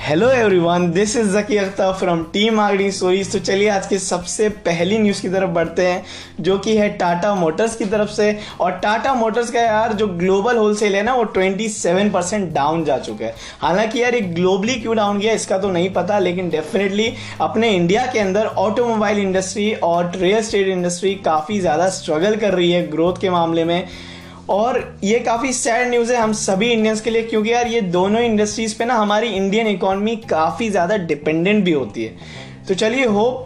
Hello everyone this is Zaki Akhtar from team marketing stories तो चलिए आज के सबसे पहली न्यूज़ की तरफ़ बढ़ते हैं, जो कि है टाटा मोटर्स की तरफ़ से। और टाटा मोटर्स का यार जो ग्लोबल होलसेल है ना, वो 27 परसेंट डाउन जा चुका है। हालाँकि यार ये ग्लोबली क्यों डाउन गया, इसका तो नहीं पता, लेकिन डेफिनेटली अपने इंडिया के अंदर ऑटोमोबाइल इंडस्ट्री और रियल स्टेट इंडस्ट्री काफ़ी ज़्यादा स्ट्रगल कर रही है ग्रोथ के मामले में। और ये काफ़ी सैड न्यूज़ है हम सभी इंडियंस के लिए, क्योंकि यार ये दोनों इंडस्ट्रीज़ पे ना हमारी इंडियन इकोनॉमी काफ़ी ज़्यादा डिपेंडेंट भी होती है। तो चलिए होप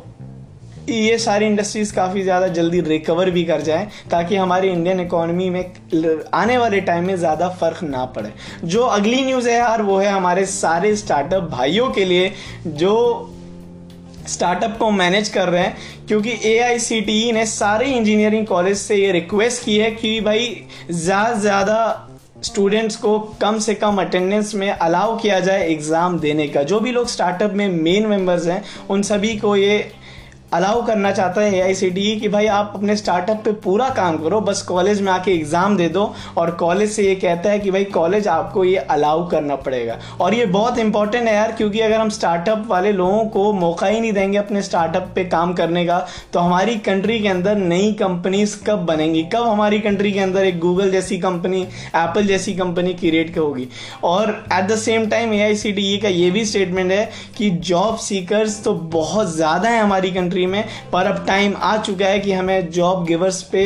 ये सारी इंडस्ट्रीज़ काफ़ी ज़्यादा जल्दी रिकवर भी कर जाए, ताकि हमारी इंडियन इकोनॉमी में आने वाले टाइम में ज़्यादा फ़र्क ना पड़े। जो अगली न्यूज़ है यार, वो है हमारे सारे स्टार्टअप भाइयों के लिए, जो स्टार्टअप को मैनेज कर रहे हैं, क्योंकि ए e ने सारे इंजीनियरिंग कॉलेज से ये रिक्वेस्ट की है कि भाई, ज़्यादा ज़्यादा स्टूडेंट्स को कम से कम अटेंडेंस में अलाउ किया जाए एग्ज़ाम देने का। जो भी लोग स्टार्टअप में मेन मेंबर्स हैं, उन सभी को ये अलाउ करना चाहता है ए e कि भाई आप अपने स्टार्टअप पे पूरा काम करो, बस कॉलेज में आके एग्ज़ाम दे दो और कॉलेज से ये कहता है कि भाई कॉलेज आपको ये अलाउ करना पड़ेगा। और ये बहुत इंपॉर्टेंट है यार, क्योंकि अगर हम स्टार्टअप वाले लोगों को मौका ही नहीं देंगे अपने स्टार्टअप पे काम करने का तो हमारी कंट्री के अंदर नई कंपनीज़ कब बनेंगी? कब हमारी कंट्री के अंदर एक गूगल जैसी कंपनी एप्पल जैसी कंपनी क्रिएट होगी? और at the same time AICTE का ये भी स्टेटमेंट है कि जॉब सीकर्स तो बहुत ज़्यादा है हमारी कंट्री कंट्री में पर अब टाइम आ चुका है कि हमें जॉब गिवर्स पे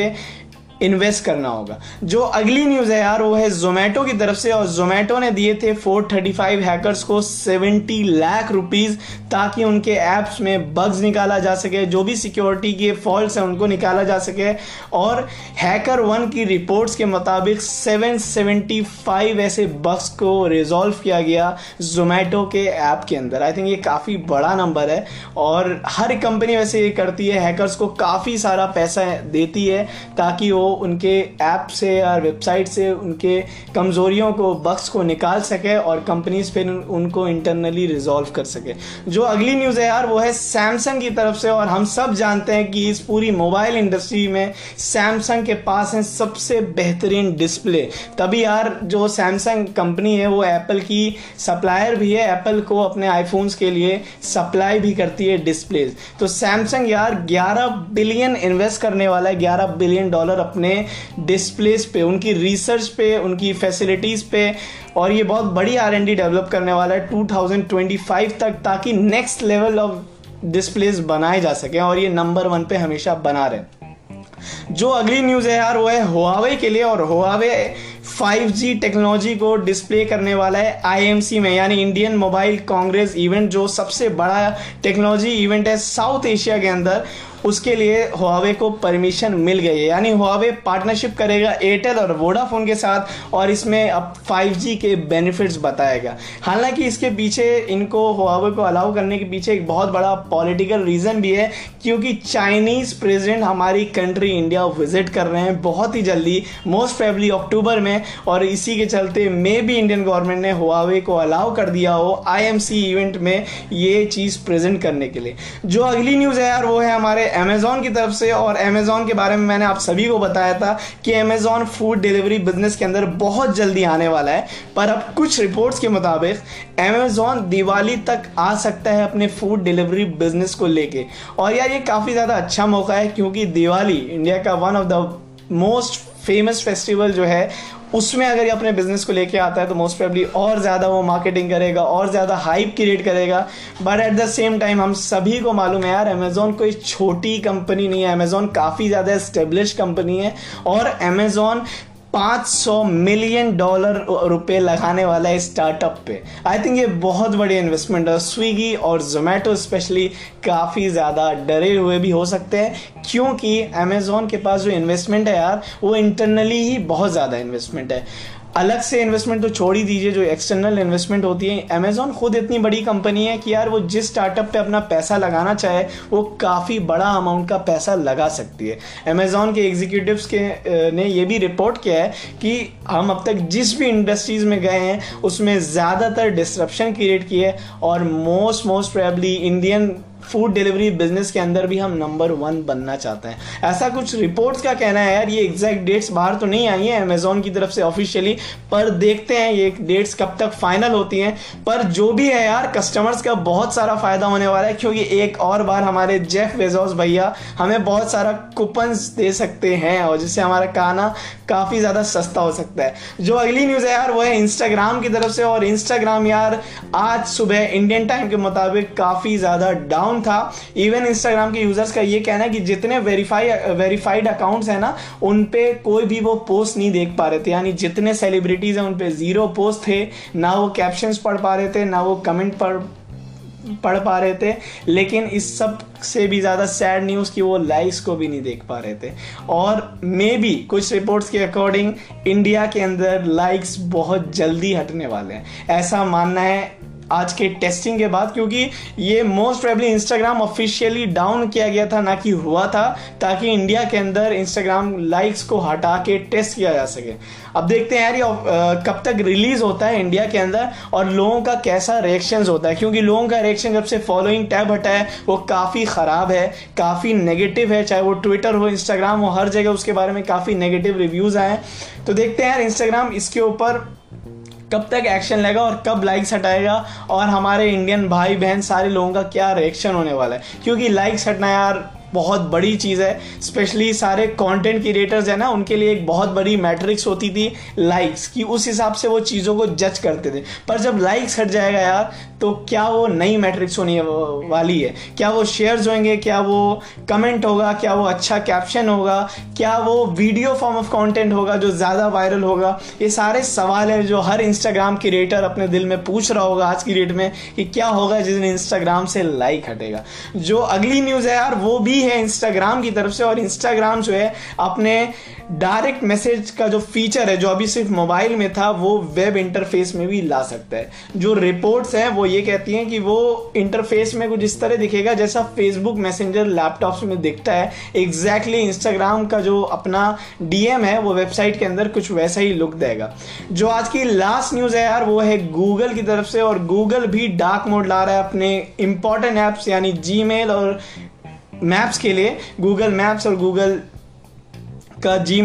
इन्वेस्ट करना होगा। जो अगली न्यूज़ है यार, वो है जोमेटो की तरफ़ से, और जोमेटो ने दिए थे 435 हैकर्स को 70 लाख रुपीस ताकि उनके ऐप्स में बग्स निकाला जा सके, जो भी सिक्योरिटी के फॉल्ट हैं उनको निकाला जा सके। और हैकर वन की रिपोर्ट्स के मुताबिक 775 ऐसे बग्स को रिजॉल्व किया गया जोमेटो के ऐप के अंदर। आई थिंक ये काफ़ी बड़ा नंबर है, और हर कंपनी वैसे ये करती है हैकर्स को काफ़ी सारा पैसा देती है ताकि वो उनके ऐप से या वेबसाइट से उनके कमज़ोरियों को बक्स को निकाल सके और कंपनीज़ फिर उनको इंटरनली रिजॉल्व कर सके। जो अगली न्यूज़ है यार, वो है सैमसंग की तरफ़ से और हम सब जानते हैं कि इस पूरी मोबाइल इंडस्ट्री में सैमसंग के पास है सबसे बेहतरीन डिस्प्ले तभी यार जो सैमसंग कंपनी है, वो एप्पल की सप्लायर भी है एप्पल को अपने आईफोन्स के लिए सप्लाई भी करती है डिस्प्लेज तो सैमसंग यार 11 बिलियन इन्वेस्ट करने वाला है 11 बिलियन डॉलर अपने डिस्प्लेस पे, उनकी रिसर्च पे, उनकी फैसिलिटीज़ पे, और ये बहुत बड़ी आर डेवलप करने वाला है 2025 तक, ताकि नेक्स्ट लेवल ऑफ़ डिस्प्लेस बनाए जा सके, और ये नंबर वन पे हमेशा बना रहे। जो अगली न्यूज़ है यार, वो है हुआवे के लिए, और हुआवे 5G टेक्नोलॉजी को डिस्प्ले करने वाला है आईएमसी में, यानी इंडियन मोबाइल कांग्रेस इवेंट जो सबसे बड़ा टेक्नोलॉजी इवेंट है साउथ एशिया के अंदर। उसके लिए हुआवे को परमिशन मिल गई है। यानी हुआवे पार्टनरशिप करेगा एयरटेल और वोडाफोन के साथ, और इसमें अब 5G के बेनिफिट्स बताएगा। हालाँकि इसके पीछे इनको हुआवे को अलाउ करने के पीछे एक बहुत बड़ा पॉलिटिकल रीज़न भी है, क्योंकि चाइनीज़ प्रेसिडेंट हमारी कंट्री इंडिया विज़िट कर रहे हैं बहुत ही जल्दी। मोस्ट फेबली अक्टूबर में और इसी के चलते मे भी इंडियन गवर्नमेंट ने हुआवे को अलाउ कर दिया हो आईएमसी इवेंट में ये चीज़ प्रेजेंट करने के लिए। जो अगली न्यूज़ है यार, वो है हमारे अमेजोन की तरफ़ से और अमेजोन के बारे में मैंने आप सभी को बताया था कि अमेजोन फ़ूड डिलीवरी बिज़नेस के अंदर बहुत जल्दी आने वाला है। पर अब कुछ रिपोर्ट्स के मुताबिक अमेजोन दिवाली तक आ सकता है अपने फ़ूड डिलीवरी बिज़नेस को लेके। और यार, ये काफ़ी ज़्यादा अच्छा मौका है क्योंकि दिवाली इंडिया का one of the most famous festival जो है उसमें अगर ये अपने बिज़नेस को लेके आता है तो मोस्ट प्रोबली और ज़्यादा वो मार्केटिंग करेगा, और ज़्यादा हाइप क्रिएट करेगा। But at the same time हम सभी को मालूम है यार अमेजोन कोई छोटी कंपनी नहीं है। अमेजोन काफ़ी ज़्यादा इस्टेब्लिश कंपनी है। और अमेजोन 500 मिलियन डॉलर रुपए लगाने वाला है स्टार्टअप पे। आई थिंक ये बहुत बड़ी इन्वेस्टमेंट है। स्विगी और जोमेटो स्पेशली काफ़ी ज़्यादा डरे हुए भी हो सकते हैं, क्योंकि अमेजोन के पास जो इन्वेस्टमेंट है यार, वो इंटरनली ही बहुत ज़्यादा इन्वेस्टमेंट है। अलग से इन्वेस्टमेंट तो छोड़ ही दीजिए, जो एक्सटर्नल इन्वेस्टमेंट होती है। अमेजोन खुद इतनी बड़ी कंपनी है कि यार वो जिस स्टार्टअप पे अपना पैसा लगाना चाहे, वो काफ़ी बड़ा अमाउंट का पैसा लगा सकती है। अमेजोन के एग्जीक्यूटिव्स के ने ये भी रिपोर्ट किया है कि हम अब तक जिस भी इंडस्ट्रीज़ में गए हैं, उसमें ज़्यादातर डिस्ट्रप्शन क्रिएट किए और most most probably Indian food delivery business के अंदर भी हम नंबर वन बनना चाहते हैं। ऐसा कुछ रिपोर्ट्स का कहना है यार, ये एग्जैक्ट डेट्स बाहर तो नहीं आई है अमेजोन की तरफ़ से ऑफिशियली पर देखते हैं ये डेट्स कब तक फाइनल होती हैं। पर जो भी है यार कस्टमर्स का बहुत सारा फ़ायदा होने वाला है, क्योंकि एक और बार हमारे जेफ वेजोस भैया हमें बहुत सारा कूपन्स दे सकते हैं, और जिससे हमारा खाना काफ़ी ज़्यादा सस्ता हो सकता है। जो अगली न्यूज़ है यार, वो है इंस्टाग्राम की तरफ़ से, और इंस्टाग्राम यार, आज सुबह इंडियन टाइम के मुताबिक काफ़ी ज़्यादा डाउन था. इवन इंस्टाग्राम के यूज़र्स का ये कहना है कि जितने वेरीफाई वेरीफाइड अकाउंट्स हैं ना, उन पे कोई भी वो पोस्ट नहीं देख पा रहे थे. यानी जितने सेलिब्रिटीज़ हैं, उन पे ज़ीरो पोस्ट थे. ना वो कैप्शंस पढ़ पा रहे थे, ना वो कमेंट पढ़ पढ़ पा रहे थे. लेकिन इस सबसे भी ज़्यादा सैड न्यूज़ कि वो लाइक्स को भी नहीं देख पा रहे थे. और मे बी कुछ रिपोर्ट्स के अकॉर्डिंग इंडिया के अंदर लाइक्स बहुत जल्दी हटने वाले हैं. ऐसा मानना है आज के टेस्टिंग के बाद, क्योंकि ये most probably Instagram officially down किया गया था, ना कि हुआ था, ताकि इंडिया के अंदर इंस्टाग्राम लाइक्स को हटा के टेस्ट किया जा सके। अब देखते हैं यार, ये कब तक रिलीज़ होता है इंडिया के अंदर, और लोगों का कैसा रिएक्शन होता है? क्योंकि लोगों का रिएक्शन जब से फॉलोइंग टैब हटा है, वो काफ़ी ख़राब है, काफ़ी नेगेटिव है, चाहे वो ट्विटर हो इंस्टाग्राम हो, हर जगह उसके बारे में काफ़ी नेगेटिव रिव्यूज़ आए तो देखते हैं यार इंस्टाग्राम इसके ऊपर कब तक एक्शन लेगा और कब लाइक्स हटाएगा और हमारे इंडियन भाई बहन सारे लोगों का क्या रिएक्शन होने वाला है? क्योंकि लाइक्स हटना यार बहुत बड़ी चीज़ है। स्पेशली सारे कंटेंट क्रिएटर्स है ना, उनके लिए एक बहुत बड़ी मैट्रिक्स होती थी लाइक्स कि। उस हिसाब से वो चीज़ों को जज करते थे। पर जब लाइक्स हट जाएगा यार तो क्या वो नई मैट्रिक्स होने वाली है? क्या वो शेयर्स होंगे? क्या वो कमेंट होगा? क्या वो अच्छा कैप्शन होगा? क्या वो वीडियो फॉर्म ऑफ़ कंटेंट होगा जो ज़्यादा वायरल होगा? ये सारे सवाल है जो हर इंस्टाग्राम क्रिएटर अपने दिल में पूछ रहा होगा आज की डेट में कि क्या होगा जिस दिन इंस्टाग्राम से लाइक हटेगा। जो अगली न्यूज़ है यार, वो भी है इंस्टाग्राम की तरफ़ से और इंस्टाग्राम जो है अपने डायरेक्ट मैसेज का जो फीचर है, जो अभी सिर्फ़ मोबाइल में था, वो वेब इंटरफेस में भी ला सकता है। जो रिपोर्ट्स हैं, वो ये कहती हैं कि वो इंटरफेस में कुछ इस तरह दिखेगा जैसा फेसबुक मैसेंजर लैपटॉप्स में दिखता है। एग्जैक्टली exactly इंस्टाग्राम का जो अपना डीएम है, वो वेबसाइट के अंदर कुछ वैसा ही लुक देगा। जो आज की लास्ट न्यूज़ है यार, वो है गूगल की तरफ़ से और गूगल भी डार्क मोड ला रहा है अपने इंपॉर्टेंट ऐप्स यानी जी और मैप्स के लिए गूगल मैप्स और गूगल का जी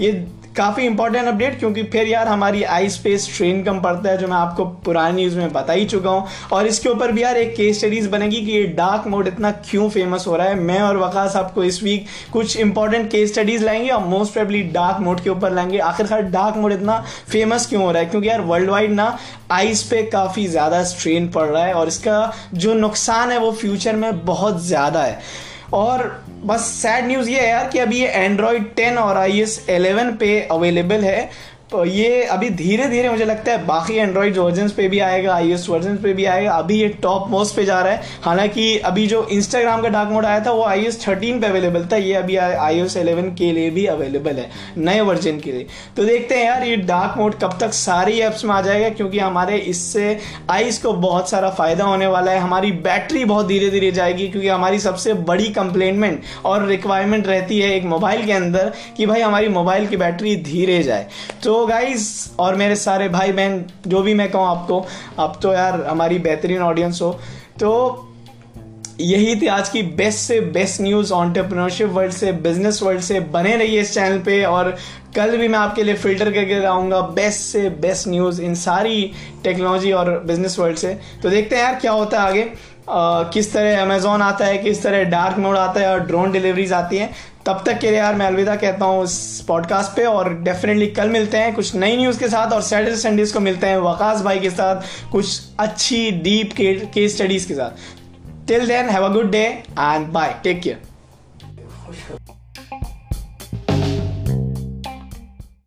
ये काफ़ी इंपॉर्टेंट अपडेट क्योंकि फिर यार हमारी आई स्पेस ट्रेन कम पड़ता है, जो मैं आपको पुरानी न्यूज़ में बता ही चुका हूँ। और इसके ऊपर भी यार एक केस स्टडीज़ बनेगी कि ये डार्क मोड इतना क्यों फ़ेमस हो रहा है। मैं और वकास आपको इस वीक कुछ इंपॉर्टेंट केस स्टडीज़ लाएँगे और मोस्ट प्रेबली डार्क मोड के ऊपर लाएँगे। आखिरकार डार्क मोड इतना फ़ेमस क्यों हो रहा है? क्योंकि यार वर्ल्ड वाइड ना आइस पे काफ़ी ज़्यादा स्ट्रेन पड़ रहा है और इसका जो नुकसान है वो फ्यूचर में बहुत ज़्यादा है। और बस सैड न्यूज़ ये है यार कि अभी ये एंड्रॉयड 10 और आई एस एलेवन पे अवेलेबल है। ये अभी धीरे धीरे मुझे लगता है बाकी एंड्रॉइड वर्जन पे भी आएगा आई एस वर्जन पे भी आएगा। अभी ये टॉप मोस्ट पे जा रहा है। हालाँकि अभी जो इंस्टाग्राम का डार्क मोड आया था, वो आई एस थर्टीन पे अवेलेबल था। ये अभी आई एस एलेवन के लिए भी अवेलेबल है, नए वर्जन के लिए। तो देखते हैं यार, ये डार्क मोड कब तक सारी ऐप्स में आ जाएगा, क्योंकि हमारे इससे आईज को बहुत सारा फ़ायदा होने वाला है। हमारी बैटरी बहुत धीरे धीरे जाएगी, क्योंकि हमारी सबसे बड़ी कंप्लेनमेंट और रिक्वायरमेंट रहती है एक मोबाइल के अंदर कि भाई हमारी मोबाइल की बैटरी धीरे जाए। तो तो गाइज़ और मेरे सारे भाई बहन जो भी मैं कहूँ आपको अब तो यार हमारी बेहतरीन ऑडियंस हो। तो यही थी आज की बेस्ट से बेस्ट न्यूज़ ऑन्टरप्रनरशिप वर्ल्ड से बिज़नेस वर्ल्ड से बने रहिए इस चैनल पे। और कल भी मैं आपके लिए फ़िल्टर करके लाऊँगा बेस्ट से बेस्ट न्यूज़ इन सारी टेक्नोलॉजी और बिज़नेस वर्ल्ड से। तो देखते हैं यार क्या होता है आगे। आ, किस तरह अमेजोन आता है किस तरह डार्क मोड आता है और ड्रोन डिलीवरीज आती हैं। तब तक के लिए यार मैं अलविदा कहता हूँ इस पॉडकास्ट पे और डेफिनेटली कल मिलते हैं कुछ नई न्यूज़ के साथ और सैटरडे संडेज को मिलते हैं वकास भाई के साथ कुछ अच्छी डीप के स्टडीज़ के साथ। Till then have a good day and bye take care